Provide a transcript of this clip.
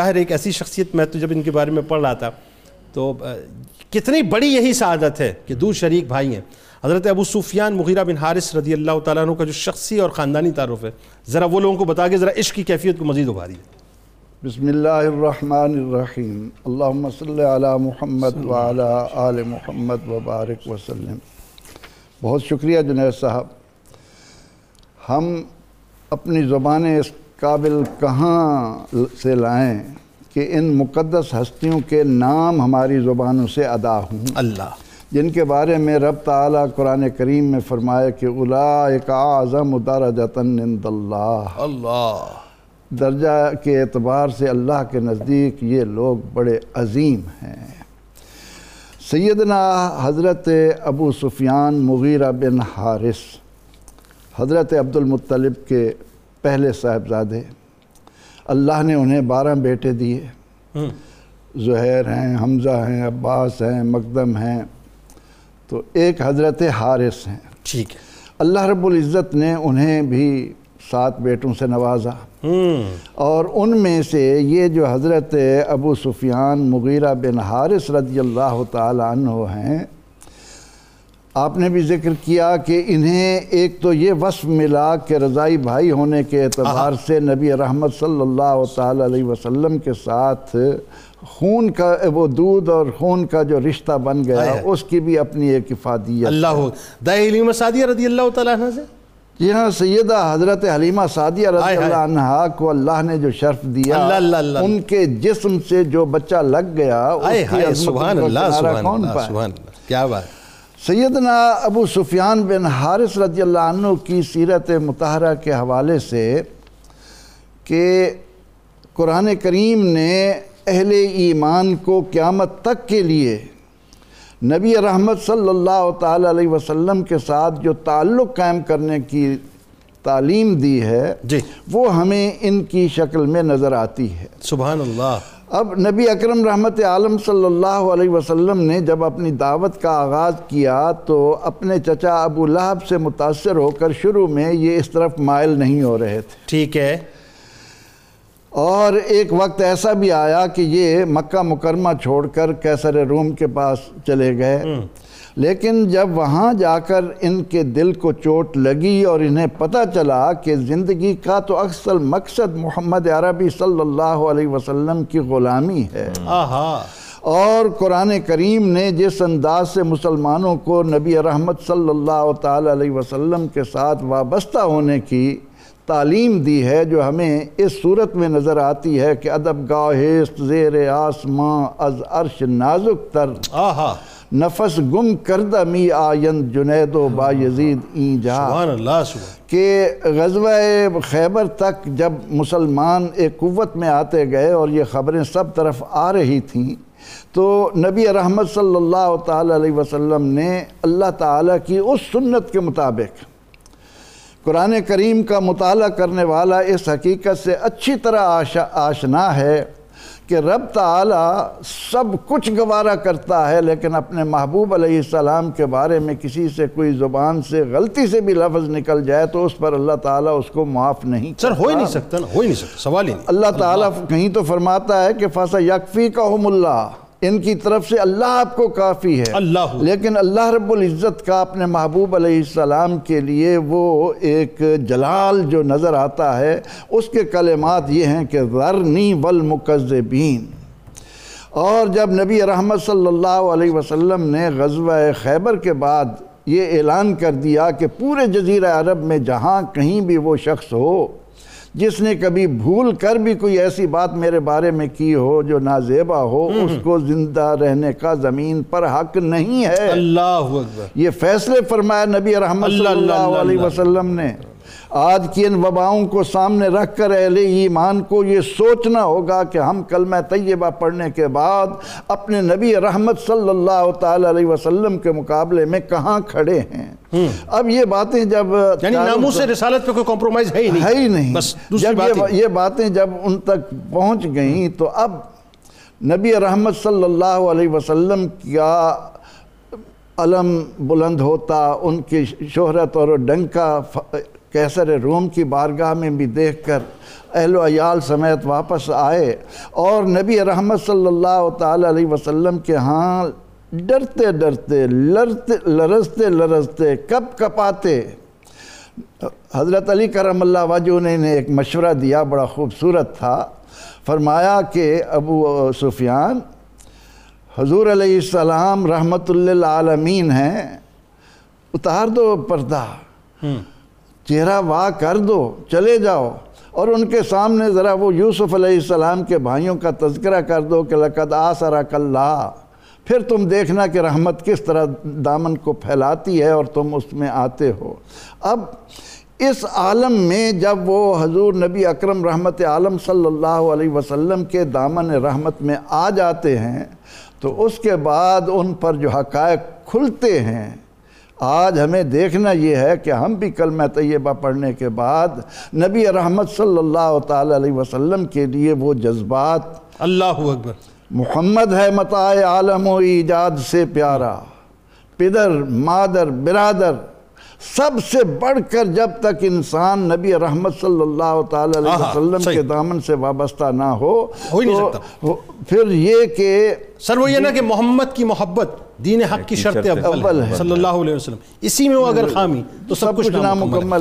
ظاہر ایک ایسی شخصیت میں تو جب ان کے بارے میں پڑھ رہا تھا تو کتنی بڑی یہی سعادت ہے کہ دو شریک بھائی ہیں۔ حضرت ابو سفیان مغیرہ بن حارث رضی اللہ تعالیٰ عنہ کا جو شخصی اور خاندانی تعارف ہے ذرا وہ لوگوں کو بتا کے ذرا عشق کی کیفیت کو مزید ابھاری۔ ہے بسم اللہ الرحمن الرحیم۔ اللہم صلی علی محمد وعلی آل محمد وبارک وسلم۔ بہت شکریہ جنید صاحب۔ ہم اپنی زبانیں اس قابل کہاں سے لائیں کہ ان مقدس ہستیوں کے نام ہماری زبانوں سے ادا ہوں؟ اللہ۔ جن کے بارے میں رب تعالیٰ قرآن کریم میں فرمایا کہ اولئک اعظم درجتن عند اللہ۔ اللہ۔ درجہ کے اعتبار سے اللہ کے نزدیک یہ لوگ بڑے عظیم ہیں۔ سیدنا حضرت ابو سفیان مغیرہ بن حارث حضرت عبد المطلب کے پہلے صاحبزادے اللہ نے انہیں بارہ بیٹے دیے۔ زہیر ہیں حمزہ ہیں عباس ہیں مقدم ہیں۔ تو ایک حضرت حارث ہیں۔ ٹھیک۔ ہے اللہ رب العزت نے انہیں بھی سات بیٹوں سے نوازا۔ اور ان میں سے یہ جو حضرت ابو سفیان مغیرہ بن حارث رضی اللہ تعالیٰ عنہ ہیں آپ نے بھی ذکر کیا کہ انہیں ایک تو یہ وصف ملا کہ رضائی بھائی ہونے کے اعتبار سے نبی رحمت صلی اللہ تعالیٰ علیہ وسلم کے ساتھ خون کا وہ دودھ اور خون کا جو رشتہ بن گیا اس کی بھی اپنی ایک افادیت اللہ علیم سعدیہ رضی اللہ تعالیٰ عنہ سے؟ جی ہاں سیدہ حضرت حلیمہ سعدیہ رضی اللہ عنہ کو اللہ نے جو شرف دیا اللہ اللہ اللہ ان کے جسم سے جو بچہ لگ گیا اس کی سبحان اللہ سبحان اللہ سبحان اللہ۔ کیا بات۔ سیدنا ابو سفیان بن حارث رضی اللہ عنہ کی سیرت مطہرہ کے حوالے سے کہ قرآن کریم نے اہل ایمان کو قیامت تک کے لیے نبی رحمت صلی اللہ تعالیٰ علیہ وسلم کے ساتھ جو تعلق قائم کرنے کی تعلیم دی ہے جی۔ وہ ہمیں ان کی شکل میں نظر آتی ہے۔ سبحان اللہ۔ اب نبی اکرم رحمت عالم صلی اللہ علیہ وسلم نے جب اپنی دعوت کا آغاز کیا تو اپنے چچا ابو لہب سے متاثر ہو کر شروع میں یہ اس طرف مائل نہیں ہو رہے تھے۔ ٹھیک ہے۔ اور ایک وقت ایسا بھی آیا کہ یہ مکہ مکرمہ چھوڑ کر کیسر روم کے پاس چلے گئے۔ لیکن جب وہاں جا کر ان کے دل کو چوٹ لگی اور انہیں پتہ چلا کہ زندگی کا تو اکثر مقصد محمد عربی صلی اللہ علیہ وسلم کی غلامی ہے۔ آہا۔ اور قرآن کریم نے جس انداز سے مسلمانوں کو نبی رحمت صلی اللہ تعالی علیہ وسلم کے ساتھ وابستہ ہونے کی تعلیم دی ہے جو ہمیں اس صورت میں نظر آتی ہے کہ ادب گاہست زیر آسماں از عرش نازک تر۔ آہا۔ نفس گم کردہ می آیند جنید و با یزید این جا سبحان اللہ سبحان کہ غزوہ خیبر تک جب مسلمان ایک قوت میں آتے گئے اور یہ خبریں سب طرف آ رہی تھیں تو نبی رحمت صلی اللہ تعالی علیہ وسلم نے اللہ تعالیٰ کی اس سنت کے مطابق قرآن کریم کا مطالعہ کرنے والا اس حقیقت سے اچھی طرح آشنا ہے۔ کہ رب تعالیٰ سب کچھ گوارا کرتا ہے لیکن اپنے محبوب علیہ السلام کے بارے میں کسی سے کوئی زبان سے غلطی سے بھی لفظ نکل جائے تو اس پر اللہ تعالیٰ اس کو معاف نہیں سر ہو ہی نہیں سکتا ہو ہی نہیں سکتا سوال ہی نہیں۔ اللہ تعالیٰ کہیں تو فرماتا ہے کہ فَاسَ یکفی کا اللہ ان کی طرف سے اللہ آپ کو کافی ہے۔ اللہ۔ لیکن اللہ رب العزت کا اپنے محبوب علیہ السلام کے لیے وہ ایک جلال جو نظر آتا ہے اس کے کلمات یہ ہیں کہ ذرنی والمکذبین۔ اور جب نبی رحمت صلی اللہ علیہ وسلم نے غزوہ خیبر کے بعد یہ اعلان کر دیا کہ پورے جزیرہ عرب میں جہاں کہیں بھی وہ شخص ہو جس نے کبھی بھول کر بھی کوئی ایسی بات میرے بارے میں کی ہو جو نازیبہ ہو اس کو زندہ رہنے کا زمین پر حق نہیں ہے۔ اللہ یہ فیصلے فرمایا نبی رحمت صلی اللہ علیہ وسلم نے۔ آج کی ان وباؤں کو سامنے رکھ کر اہل ایمان کو یہ سوچنا ہوگا کہ ہم کلمہ طیبہ پڑھنے کے بعد اپنے نبی رحمت صلی اللہ تعالی علیہ وسلم کے مقابلے میں کہاں کھڑے ہیں۔ اب یہ باتیں جب یعنی ناموس رسالت پہ کوئی کمپرومائز ہے ہی نہیں۔ ہے ہی نہیں۔ بس دوسری جب بات یہ باتیں جب ان تک پہنچ گئیں تو اب نبی رحمت صلی اللہ علیہ وسلم کا علم بلند ہوتا ان کی شہرت اور ڈنکا کیسر روم کی بارگاہ میں بھی دیکھ کر اہل و عیال سمیت واپس آئے۔ اور نبی رحمت صلی اللہ تعالی علیہ وسلم کے ہاں ڈرتے ڈرتے لرتے لرزتے لرزتے کپ کپاتے۔ حضرت علی کرم اللہ وجہ نے ایک مشورہ دیا بڑا خوبصورت تھا۔ فرمایا کہ ابو سفیان حضور علیہ السلام رحمت للعالمین ہیں اتار دو پردہ۔ چہرہ واہ کر دو چلے جاؤ۔ اور ان کے سامنے ذرا وہ یوسف علیہ السلام کے بھائیوں کا تذکرہ کر دو کہ لقد آسرک اللہ۔ پھر تم دیکھنا کہ رحمت کس طرح دامن کو پھیلاتی ہے اور تم اس میں آتے ہو۔ اب اس عالم میں جب وہ حضور نبی اکرم رحمت عالم صلی اللہ علیہ وسلم کے دامن رحمت میں آ جاتے ہیں، تو اس کے بعد ان پر جو حقائق کھلتے ہیں، آج ہمیں دیکھنا یہ ہے کہ ہم بھی کلمہ طیبہ پڑھنے کے بعد نبی رحمت صلی اللہ تعالی علیہ وسلم کے لیے وہ جذبات اللہ اکبر۔ محمد ہے متاع عالم و ایجاد سے پیارا پدر مادر برادر سب سے بڑھ کر جب تک انسان نبی رحمت صلی اللہ تعالی علیہ وسلم صحیح۔ کے دامن سے وابستہ نہ ہو ہو ہی نہیں تو سکتا۔ پھر یہ کہ سر وہ یہ نا کہ محمد کی محبت دین حق کی شرط اول ہے۔ صلی اللہ علیہ وسلم اسی میں وہ اگر خامی تو سب کچھ نامکمل